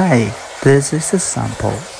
Hi, this is a sample.